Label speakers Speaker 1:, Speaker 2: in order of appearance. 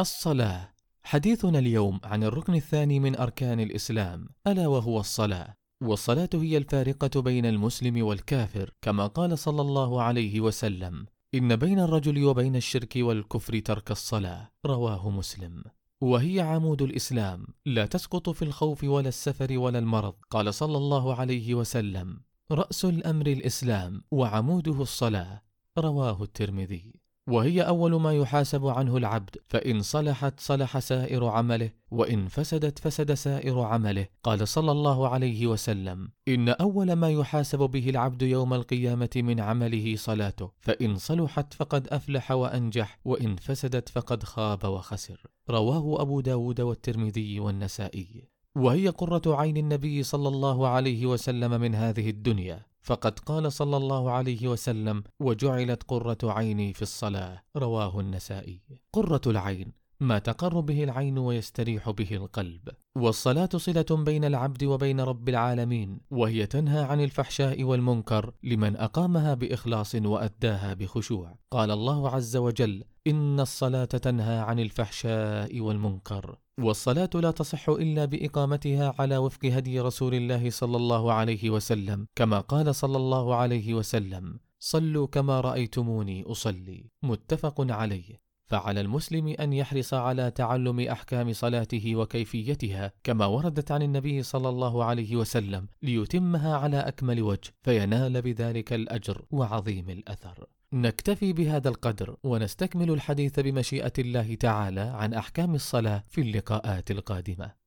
Speaker 1: الصلاة. حديثنا اليوم عن الركن الثاني من أركان الإسلام ألا وهو الصلاة. والصلاة هي الفارقة بين المسلم والكافر كما قال صلى الله عليه وسلم إن بين الرجل وبين الشرك والكفر ترك الصلاة. رواه مسلم. وهي عمود الإسلام. لا تسقط في الخوف ولا السفر ولا المرض قال صلى الله عليه وسلم. رأس الأمر الإسلام وعموده الصلاة. رواه الترمذي. وهي أول ما يحاسب عنه العبد فإن صلحت صلح سائر عمله وإن فسدت فسد سائر عمله. قال صلى الله عليه وسلم إن أول ما يحاسب به العبد يوم القيامة من عمله صلاته فإن صلحت فقد أفلح وأنجح وإن فسدت فقد خاب وخسر. رواه أبو داود والترمذي والنسائي. وهي قرة عين النبي صلى الله عليه وسلم من هذه الدنيا. فقد قال صلى الله عليه وسلم وجعلت قرة عيني في الصلاة. رواه النسائي. قرة العين. ما تقر به العين ويستريح به القلب. والصلاة صلة بين العبد وبين رب العالمين وهي تنهى عن الفحشاء والمنكر لمن أقامها بإخلاص وأداها بخشوع. قال الله عز وجل إن الصلاة تنهى عن الفحشاء والمنكر. والصلاة لا تصح إلا بإقامتها على وفق هدي رسول الله صلى الله عليه وسلم كما قال صلى الله عليه وسلم صلوا كما رأيتموني أصلي. متفق عليه. فعلى المسلم أن يحرص على تعلم أحكام صلاته وكيفيتها كما وردت عن النبي صلى الله عليه وسلم ليتمها على أكمل وجه فينال بذلك الأجر وعظيم الأثر. نكتفي بهذا القدر ونستكمل الحديث بمشيئة الله تعالى عن أحكام الصلاة في اللقاءات القادمة.